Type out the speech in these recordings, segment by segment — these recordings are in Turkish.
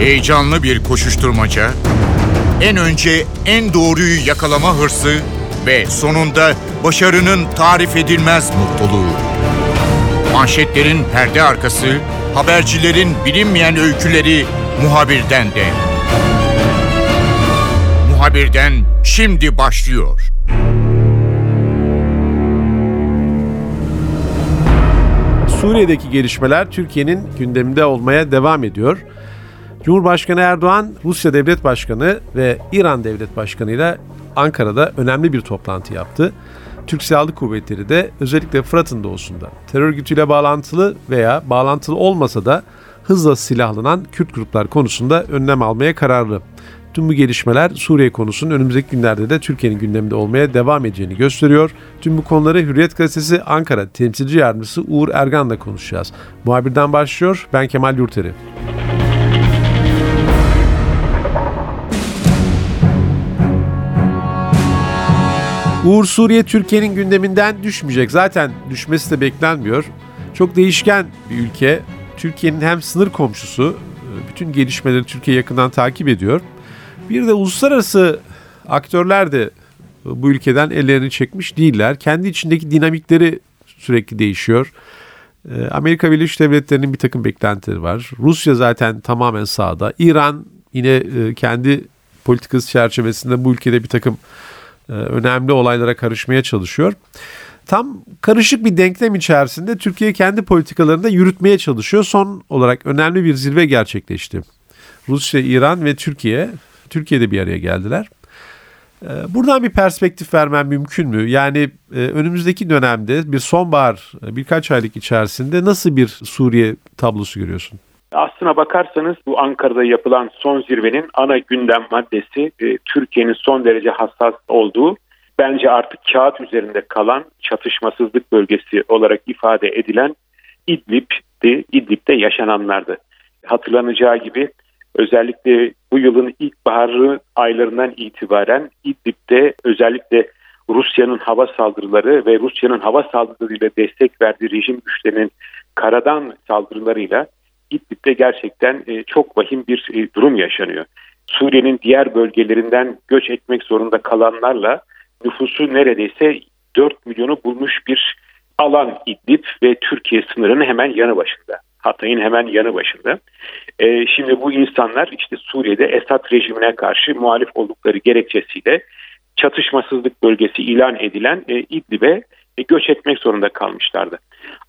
Heyecanlı bir koşuşturmaca, en önce en doğruyu yakalama hırsı ve sonunda başarının tarif edilmez mutluluğu. Manşetlerin perde arkası, habercilerin bilinmeyen öyküleri muhabirden de. Muhabirden şimdi başlıyor. Suriye'deki gelişmeler Türkiye'nin gündeminde olmaya devam ediyor. Cumhurbaşkanı Erdoğan, Rusya Devlet Başkanı ve İran Devlet Başkanı ile Ankara'da önemli bir toplantı yaptı. Türk Silahlı Kuvvetleri de özellikle Fırat'ın doğusunda terör örgütüyle bağlantılı veya bağlantılı olmasa da hızla silahlanan Kürt gruplar konusunda önlem almaya kararlı. Tüm bu gelişmeler Suriye konusunun önümüzdeki günlerde de Türkiye'nin gündeminde olmaya devam edeceğini gösteriyor. Tüm bu konuları Hürriyet Gazetesi Ankara temsilci yardımcısı Uğur Ergan'la konuşacağız. Muhabirden başlıyor. Ben Kemal Yurteri. Uğur Suriye Türkiye'nin gündeminden düşmeyecek. Zaten düşmesi de beklenmiyor. Çok değişken bir ülke. Türkiye'nin hem sınır komşusu, bütün gelişmeleri Türkiye yakından takip ediyor. Bir de uluslararası aktörler de bu ülkeden ellerini çekmiş değiller. Kendi içindeki dinamikleri sürekli değişiyor. Ee, Amerika Birleşik Devletleri'nin bir takım beklentileri var. Rusya zaten tamamen sağda. İran yine e, kendi politikası çerçevesinde bu ülkede bir takım önemli olaylara karışmaya çalışıyor. Tam karışık bir denklem içerisinde Türkiye kendi politikalarını da yürütmeye çalışıyor. Son olarak önemli bir zirve gerçekleşti. Rusya, İran ve Türkiye Türkiye'de bir araya geldiler. Ee, buradan bir perspektif vermem mümkün mü? Yani e, önümüzdeki dönemde bir sonbahar e, birkaç aylık içerisinde nasıl bir Suriye tablosu görüyorsun? Aslına bakarsanız bu Ankara'da yapılan son zirvenin ana gündem maddesi e, Türkiye'nin son derece hassas olduğu bence artık kağıt üzerinde kalan çatışmasızlık bölgesi olarak ifade edilen İdlib'di. İdlib'de yaşananlardı. Hatırlanacağı gibi özellikle bu yılın ilkbaharı aylarından itibaren İdlib'de özellikle Rusya'nın hava saldırıları ve Rusya'nın hava saldırılarıyla destek verdiği rejim güçlerinin karadan saldırılarıyla İdlib'de gerçekten e, çok vahim bir e, durum yaşanıyor. Suriye'nin diğer bölgelerinden göç etmek zorunda kalanlarla nüfusu neredeyse 4 milyonu bulmuş bir alan İdlib ve Türkiye sınırının hemen yanı başında. Hatay'ın hemen yanı başında. E, şimdi bu insanlar işte Suriye'de Esad rejimine karşı muhalif oldukları gerekçesiyle çatışmasızlık bölgesi ilan edilen İdlib'e e, göç etmek zorunda kalmışlardı.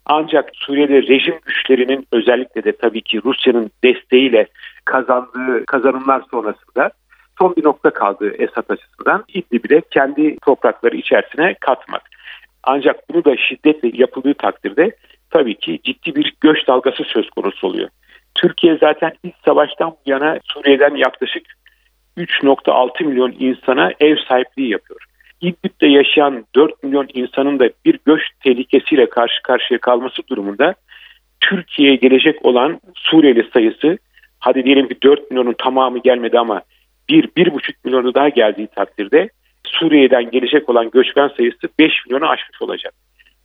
Ancak Suriye'de rejim güçlerinin özellikle de tabii ki Rusya'nın desteğiyle kazandığı kazanımlar sonrasında son bir nokta kaldı Esad açısından İdlib'i de kendi toprakları içerisine katmak. Ancak bunu da şiddetle yapıldığı takdirde tabii ki ciddi bir göç dalgası söz konusu oluyor. Türkiye zaten ilk savaştan bu yana Suriye'den yaklaşık 3.6 milyon insana ev sahipliği yapıyor. İdlib'de yaşayan 4 milyon insanın da bir göç tehlikesiyle karşı karşıya kalması durumunda Türkiye'ye gelecek olan Suriyeli sayısı hadi diyelim ki 4 milyonun tamamı gelmedi ama 1-1,5 milyonu daha geldiği takdirde Suriye'den gelecek olan göçmen sayısı 5 milyonu aşmış olacak.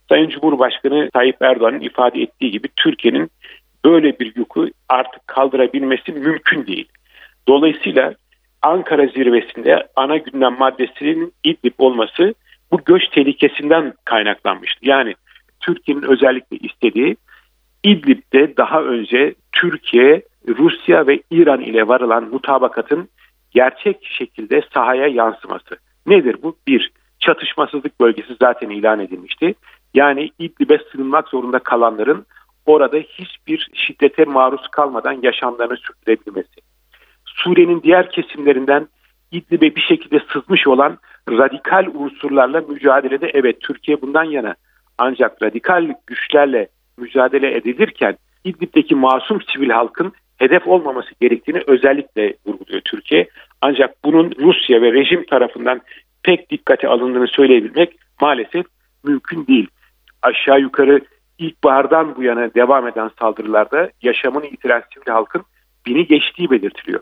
Sayın Cumhurbaşkanı Tayyip Erdoğan'ın ifade ettiği gibi Türkiye'nin böyle bir yükü artık kaldırabilmesi mümkün değil. Dolayısıyla Ankara zirvesinde ana gündem maddesinin İdlib olması bu göç tehlikesinden kaynaklanmıştı. Yani Türkiye'nin özellikle istediği İdlib'de daha önce Türkiye, Rusya ve İran ile varılan mutabakatın gerçek şekilde sahaya yansıması. Nedir bu? Bir, çatışmasızlık bölgesi zaten ilan edilmişti. Yani İdlib'e sığınmak zorunda kalanların orada hiçbir şiddete maruz kalmadan yaşamlarını sürdürebilmesi. Suriye'nin diğer kesimlerinden İdlib'e bir şekilde sızmış olan radikal unsurlarla mücadelede evet Türkiye bundan yana ancak radikal güçlerle mücadele edilirken İdlib'deki masum sivil halkın hedef olmaması gerektiğini özellikle vurguluyor Türkiye. Ancak bunun Rusya ve rejim tarafından pek dikkate alındığını söyleyebilmek maalesef mümkün değil. Aşağı yukarı ilkbahardan bu yana devam eden saldırılarda yaşamını yitiren sivil halkın bini geçtiği belirtiliyor.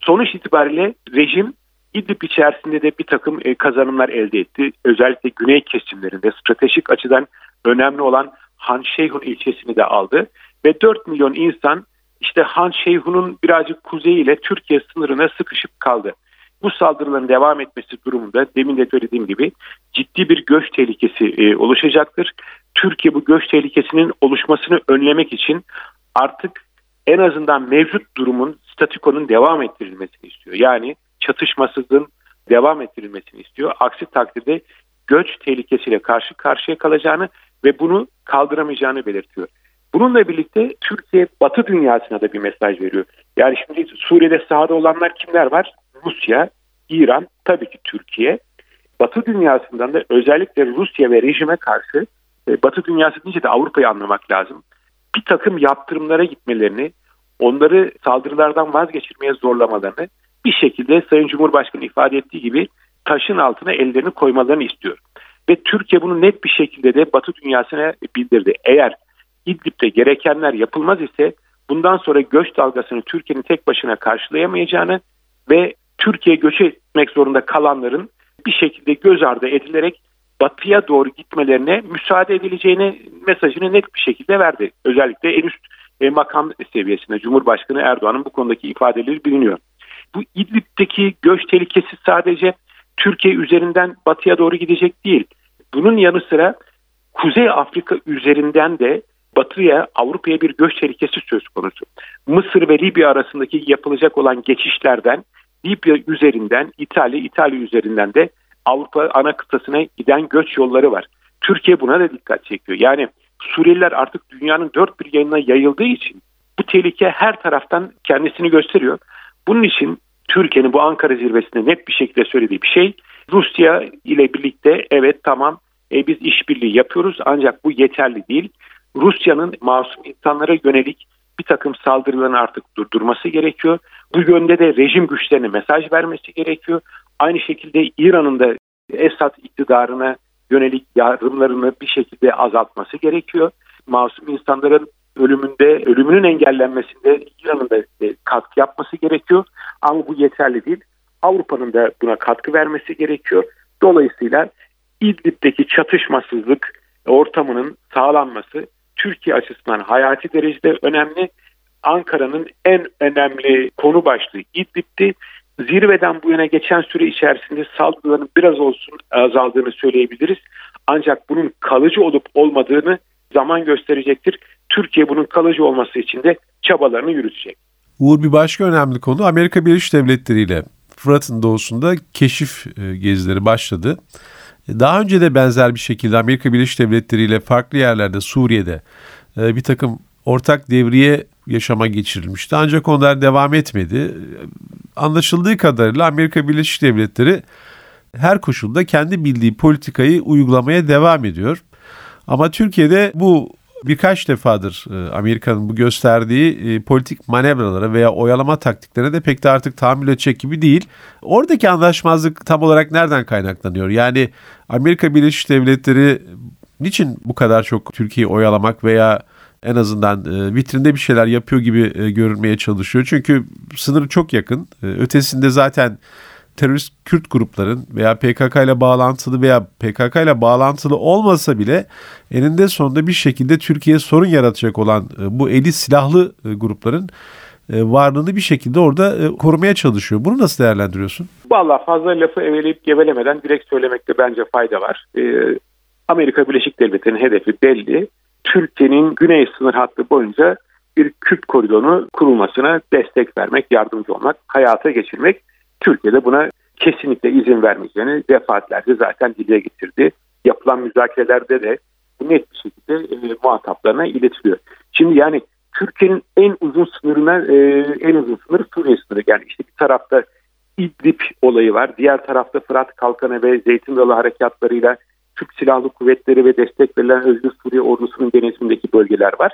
Sonuç itibariyle rejim İdlib içerisinde de bir takım e, kazanımlar elde etti. Özellikle güney kesimlerinde stratejik açıdan önemli olan Han Şeyhun ilçesini de aldı ve 4 milyon insan işte Han Şeyhun'un birazcık kuzeyiyle Türkiye sınırına sıkışıp kaldı. Bu saldırıların devam etmesi durumunda demin de söylediğim gibi ciddi bir göç tehlikesi e, oluşacaktır. Türkiye bu göç tehlikesinin oluşmasını önlemek için artık en azından mevcut durumun statikonun devam ettirilmesini istiyor. Yani çatışmasızlığın devam ettirilmesini istiyor. Aksi takdirde göç tehlikesiyle karşı karşıya kalacağını ve bunu kaldıramayacağını belirtiyor. Bununla birlikte Türkiye Batı dünyasına da bir mesaj veriyor. Yani şimdi Suriye'de sahada olanlar kimler var? Rusya, İran, tabii ki Türkiye. Batı dünyasından da özellikle Rusya ve rejime karşı e, Batı dünyası deyince de Avrupa'yı anlamak lazım. Bir takım yaptırımlara gitmelerini, onları saldırılardan vazgeçirmeye zorlamalarını bir şekilde Sayın Cumhurbaşkanı ifade ettiği gibi taşın altına ellerini koymalarını istiyor. Ve Türkiye bunu net bir şekilde de Batı dünyasına bildirdi. Eğer İdlib'de gerekenler yapılmaz ise bundan sonra göç dalgasını Türkiye'nin tek başına karşılayamayacağını ve Türkiye göç etmek zorunda kalanların bir şekilde göz ardı edilerek batıya doğru gitmelerine müsaade edileceğini mesajını net bir şekilde verdi. Özellikle en üst e, makam seviyesinde Cumhurbaşkanı Erdoğan'ın bu konudaki ifadeleri biliniyor. Bu İdlib'deki göç tehlikesi sadece Türkiye üzerinden batıya doğru gidecek değil. Bunun yanı sıra Kuzey Afrika üzerinden de batıya Avrupa'ya bir göç tehlikesi söz konusu. Mısır ve Libya arasındaki yapılacak olan geçişlerden Libya üzerinden İtalya, İtalya üzerinden de Avrupa ana kıtasına giden göç yolları var. Türkiye buna da dikkat çekiyor. Yani Suriyeliler artık dünyanın dört bir yanına yayıldığı için bu tehlike her taraftan kendisini gösteriyor. Bunun için Türkiye'nin bu Ankara zirvesinde net bir şekilde söylediği bir şey Rusya ile birlikte evet tamam e, biz işbirliği yapıyoruz ancak bu yeterli değil. Rusya'nın masum insanlara yönelik bir takım saldırılarını artık durdurması gerekiyor. Bu yönde de rejim güçlerine mesaj vermesi gerekiyor. Aynı şekilde İran'ın da Esad iktidarına yönelik yardımlarını bir şekilde azaltması gerekiyor. Masum insanların ölümünde, ölümünün engellenmesinde İran'ın da e, katkı yapması gerekiyor. Ama bu yeterli değil. Avrupa'nın da buna katkı vermesi gerekiyor. Dolayısıyla İdlib'deki çatışmasızlık ortamının sağlanması Türkiye açısından hayati derecede önemli. Ankara'nın en önemli konu başlığı İdlib'ti. Zirveden bu yana geçen süre içerisinde saldırıların biraz olsun azaldığını söyleyebiliriz. Ancak bunun kalıcı olup olmadığını zaman gösterecektir. Türkiye bunun kalıcı olması için de çabalarını yürütecek. Uğur bir başka önemli konu Amerika Birleşik Devletleri ile Fırat'ın doğusunda keşif e, gezileri başladı. E, daha önce de benzer bir şekilde Amerika Birleşik Devletleri ile farklı yerlerde Suriye'de e, bir takım ortak devriye yaşama geçirilmişti. Ancak onlar devam etmedi. Anlaşıldığı kadarıyla Amerika Birleşik Devletleri her koşulda kendi bildiği politikayı uygulamaya devam ediyor. Ama Türkiye'de bu birkaç defadır e, Amerika'nın bu gösterdiği e, politik manevralara veya oyalama taktiklerine de pek de artık tahammül edecek gibi değil. Oradaki anlaşmazlık tam olarak nereden kaynaklanıyor? Yani Amerika Birleşik Devletleri niçin bu kadar çok Türkiye'yi oyalamak veya en azından e, vitrinde bir şeyler yapıyor gibi görünmeye çalışıyor. Çünkü sınırı çok yakın. Ötesinde zaten terörist Kürt grupların veya PKK ile bağlantılı veya PKK ile bağlantılı olmasa bile eninde sonunda bir şekilde Türkiye sorun yaratacak olan e, bu eli silahlı e, grupların e, varlığını bir şekilde orada korumaya çalışıyor. Bunu nasıl değerlendiriyorsun? Valla fazla lafı eveleyip gevelemeden direkt söylemekte bence fayda var. Amerika Birleşik Devletleri'nin hedefi belli. Türkiye'nin güney sınır hattı boyunca bir Kürt koridonu kurulmasına destek vermek, yardımcı olmak, hayata geçirmek. Türkiye'de buna kesinlikle izin vermeyeceğini defaatlerce zaten dile getirdi. Yapılan müzakerelerde de net bir şekilde e, muhataplarına iletiliyor. Şimdi yani Türkiye'nin en uzun sınırına e, en uzun sınırı Suriye sınırı. Yani işte bir tarafta İdlib olayı var. Diğer tarafta Fırat Kalkanı ve Zeytin Dalı harekatlarıyla Türk Silahlı Kuvvetleri ve destek verilen Özgür Suriye ordusunun denetimindeki bölgeler var.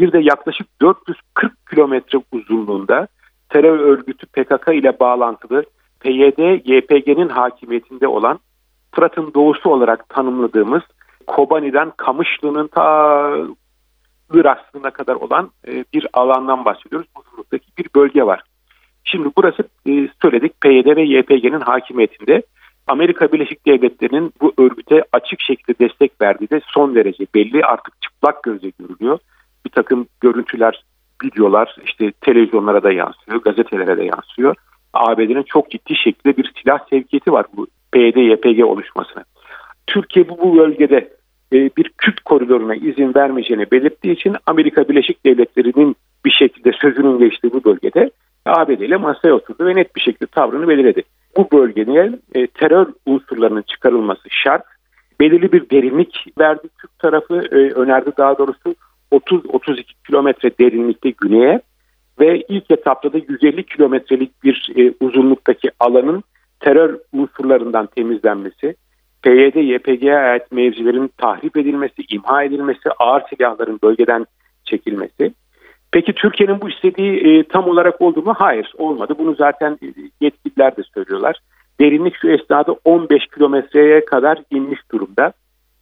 Bir de yaklaşık 440 kilometre uzunluğunda terör örgütü PKK ile bağlantılı PYD, YPG'nin hakimiyetinde olan Fırat'ın doğusu olarak tanımladığımız Kobani'den Kamışlı'nın ta Irak sınırına kadar olan e, bir alandan bahsediyoruz. Uzunluktaki bir bölge var. Şimdi burası e, söyledik PYD ve YPG'nin hakimiyetinde. Amerika Birleşik Devletleri'nin bu örgüte açık şekilde destek verdiği de son derece belli. Artık çıplak gözle görülüyor. Bir takım görüntüler videolar işte televizyonlara da yansıyor, gazetelere de yansıyor. ABD'nin çok ciddi şekilde bir silah sevkiyeti var bu PYD-YPG oluşmasına. Türkiye bu, bu bölgede e, bir Kürt koridoruna izin vermeyeceğini belirttiği için Amerika Birleşik Devletleri'nin bir şekilde sözünün geçtiği bu bölgede ABD ile masaya oturdu ve net bir şekilde tavrını belirledi. Bu bölgenin e, terör unsurlarının çıkarılması şart. Belirli bir derinlik verdi Türk tarafı e, önerdi daha doğrusu 30-32 kilometre derinlikte güneye ve ilk etapta da 150 kilometrelik bir e, uzunluktaki alanın terör unsurlarından temizlenmesi, PYD, YPG'ye ait mevzilerin tahrip edilmesi, imha edilmesi, ağır silahların bölgeden çekilmesi. Peki Türkiye'nin bu istediği e, tam olarak oldu mu? Hayır olmadı. Bunu zaten e, yetkililer de söylüyorlar. Derinlik şu esnada 15 kilometreye kadar inmiş durumda.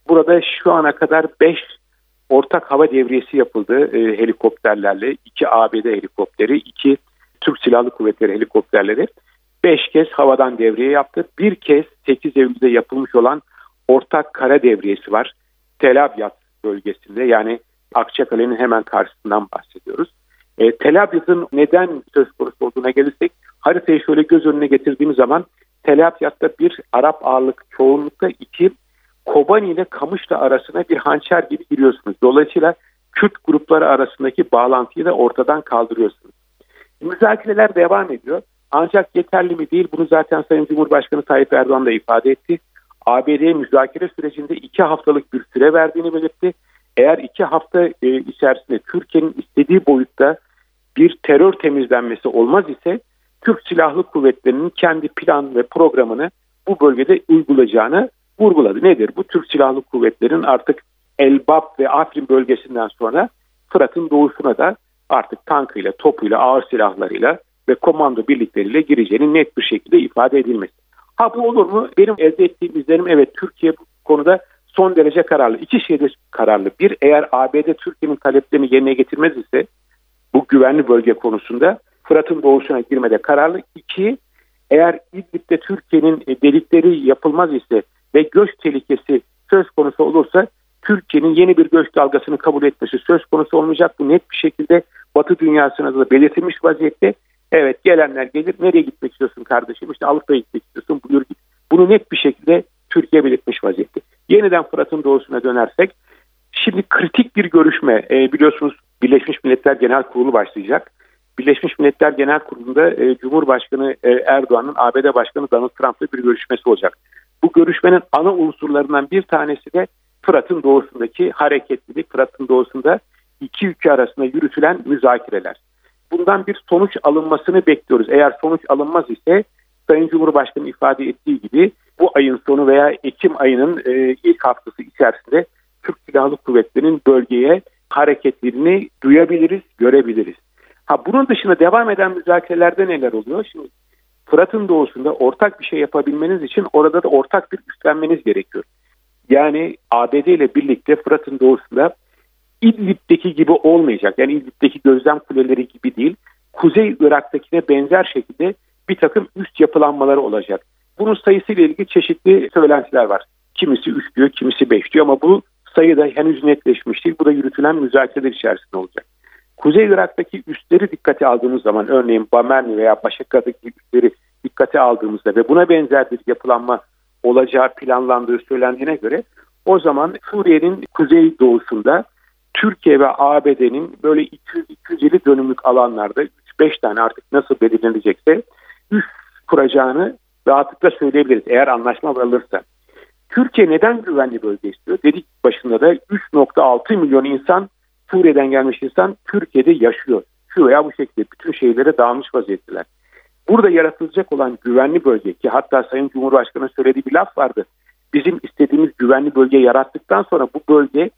Burada şu ana kadar 5 ortak hava devriyesi yapıldı e, helikopterlerle. 2 ABD helikopteri, 2 Türk Silahlı Kuvvetleri helikopterleri. 5 kez havadan devriye yaptı. Bir kez 8 Eylül'de yapılmış olan ortak kara devriyesi var. Tel bölgesinde yani Akçakale'nin hemen karşısından bahsediyoruz. E, Tel Abyad'ın neden söz konusu olduğuna gelirsek haritayı şöyle göz önüne getirdiğimiz zaman Tel Abyad'da bir Arap ağırlık çoğunlukta iki Kobani ile Kamışlı arasına bir hançer gibi giriyorsunuz. Dolayısıyla Kürt grupları arasındaki bağlantıyı da ortadan kaldırıyorsunuz. Müzakereler devam ediyor. Ancak yeterli mi değil bunu zaten Sayın Cumhurbaşkanı Tayyip Erdoğan da ifade etti. ABD müzakere sürecinde iki haftalık bir süre verdiğini belirtti. Eğer iki hafta e, içerisinde Türkiye'nin istediği boyutta bir terör temizlenmesi olmaz ise Türk Silahlı Kuvvetleri'nin kendi plan ve programını bu bölgede uygulayacağını vurguladı. Nedir? Bu Türk Silahlı Kuvvetleri'nin artık Elbap ve Afrin bölgesinden sonra Fırat'ın doğusuna da artık tankıyla, topuyla, ağır silahlarıyla ve komando birlikleriyle gireceğini net bir şekilde ifade edilmesi. Ha bu olur mu? Benim elde ettiğim izlenim evet Türkiye bu konuda son derece kararlı. İki şeyde kararlı. Bir eğer ABD Türkiye'nin taleplerini yerine getirmez ise bu güvenli bölge konusunda Fırat'ın doğusuna girmede kararlı. İki eğer İdlib'de Türkiye'nin e, delikleri yapılmaz ise ve göç tehlikesi söz konusu olursa Türkiye'nin yeni bir göç dalgasını kabul etmesi söz konusu olmayacak. Bu net bir şekilde Batı dünyasına da belirtilmiş vaziyette. Evet gelenler gelir. Nereye gitmek istiyorsun kardeşim? İşte Avrupa'ya gitmek istiyorsun. Buyur git. Bunu net bir şekilde Türkiye belirtmiş vaziyette. Yeniden Fırat'ın doğusuna dönersek şimdi kritik bir görüşme e, biliyorsunuz Birleşmiş Milletler Genel Kurulu başlayacak. Birleşmiş Milletler Genel Kurulu'nda e, Cumhurbaşkanı e, Erdoğan'ın ABD Başkanı Donald Trump'la bir görüşmesi olacak. Bu görüşmenin ana unsurlarından bir tanesi de Fırat'ın doğusundaki hareketlilik, Fırat'ın doğusunda iki ülke arasında yürütülen müzakereler. Bundan bir sonuç alınmasını bekliyoruz. Eğer sonuç alınmaz ise Sayın Cumhurbaşkanı ifade ettiği gibi bu ayın sonu veya Ekim ayının e, ilk haftası içerisinde Türk Silahlı Kuvvetleri'nin bölgeye hareketlerini duyabiliriz, görebiliriz. Ha bunun dışında devam eden müzakerelerde neler oluyor? Şimdi Fırat'ın doğusunda ortak bir şey yapabilmeniz için orada da ortak bir üstlenmeniz gerekiyor. Yani ABD ile birlikte Fırat'ın doğusunda İdlib'deki gibi olmayacak. Yani İdlib'deki gözlem kuleleri gibi değil. Kuzey Irak'takine benzer şekilde bir takım üst yapılanmaları olacak. Bunun sayısıyla ilgili çeşitli söylentiler var. Kimisi 3 diyor, kimisi 5 diyor ama bu sayı da henüz netleşmiş değil. Bu da yürütülen müzakereler içerisinde olacak. Kuzey Irak'taki üstleri dikkate aldığımız zaman örneğin Bamerni veya Başaka'daki üstleri dikkate aldığımızda ve buna benzer bir yapılanma olacağı planlandığı söylendiğine göre o zaman Suriye'nin kuzey doğusunda Türkiye ve ABD'nin böyle 200-250 dönümlük alanlarda 3-5 tane artık nasıl belirlenecekse üst kuracağını rahatlıkla söyleyebiliriz eğer anlaşma varılırsa. Türkiye neden güvenli bölge istiyor? Dedik başında da 3.6 milyon insan Suriye'den gelmiş insan Türkiye'de yaşıyor. Şu veya bu şekilde bütün şehirlere dağılmış vaziyetteler. Burada yaratılacak olan güvenli bölge ki hatta Sayın Cumhurbaşkanı söylediği bir laf vardı. Bizim istediğimiz güvenli bölge yarattıktan sonra bu bölge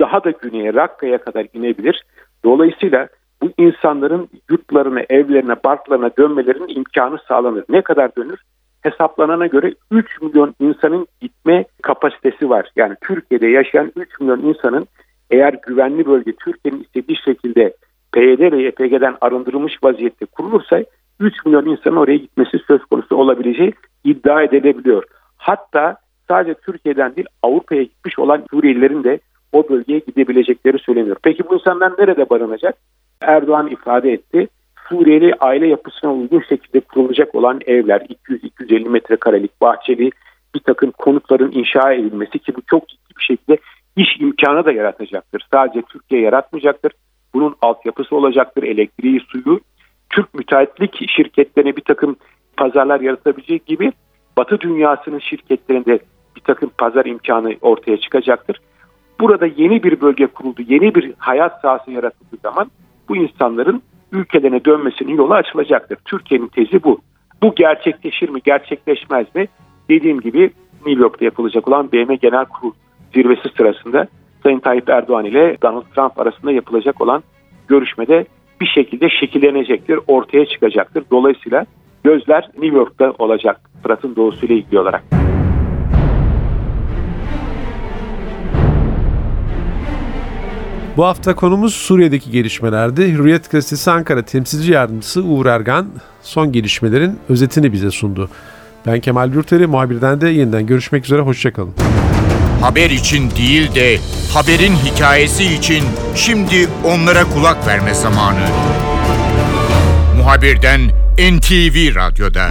daha da güneye Rakka'ya kadar inebilir. Dolayısıyla bu insanların yurtlarına, evlerine, barklarına dönmelerinin imkanı sağlanır. Ne kadar dönür? Hesaplanana göre 3 milyon insanın gitme kapasitesi var. Yani Türkiye'de yaşayan 3 milyon insanın eğer güvenli bölge Türkiye'nin istediği şekilde PYD ve YPG'den arındırılmış vaziyette kurulursa 3 milyon insanın oraya gitmesi söz konusu olabileceği iddia edilebiliyor. Hatta sadece Türkiye'den değil Avrupa'ya gitmiş olan Suriyelilerin de o bölgeye gidebilecekleri söyleniyor. Peki bu insanlar nerede barınacak? Erdoğan ifade etti. Suriyeli aile yapısına uygun şekilde kurulacak olan evler 200-250 metrekarelik bahçeli bir takım konutların inşa edilmesi ki bu çok ciddi bir şekilde iş imkanı da yaratacaktır. Sadece Türkiye yaratmayacaktır. Bunun altyapısı olacaktır. Elektriği, suyu. Türk müteahhitlik şirketlerine bir takım pazarlar yaratabilecek gibi Batı dünyasının şirketlerinde bir takım pazar imkanı ortaya çıkacaktır. Burada yeni bir bölge kuruldu, yeni bir hayat sahası yaratıldığı zaman bu insanların ülkelerine dönmesinin yolu açılacaktır. Türkiye'nin tezi bu. Bu gerçekleşir mi, gerçekleşmez mi? Dediğim gibi New York'ta yapılacak olan BM Genel Kurul zirvesi sırasında Sayın Tayyip Erdoğan ile Donald Trump arasında yapılacak olan görüşmede bir şekilde şekillenecektir, ortaya çıkacaktır. Dolayısıyla gözler New York'ta olacak Fırat'ın doğusuyla ilgili olarak. Bu hafta konumuz Suriye'deki gelişmelerdi. Hürriyet Gazetesi Ankara temsilci yardımcısı Uğur Ergan son gelişmelerin özetini bize sundu. Ben Kemal Yurteri, muhabirden de yeniden görüşmek üzere, hoşçakalın. Haber için değil de haberin hikayesi için şimdi onlara kulak verme zamanı. Muhabirden NTV Radyo'da.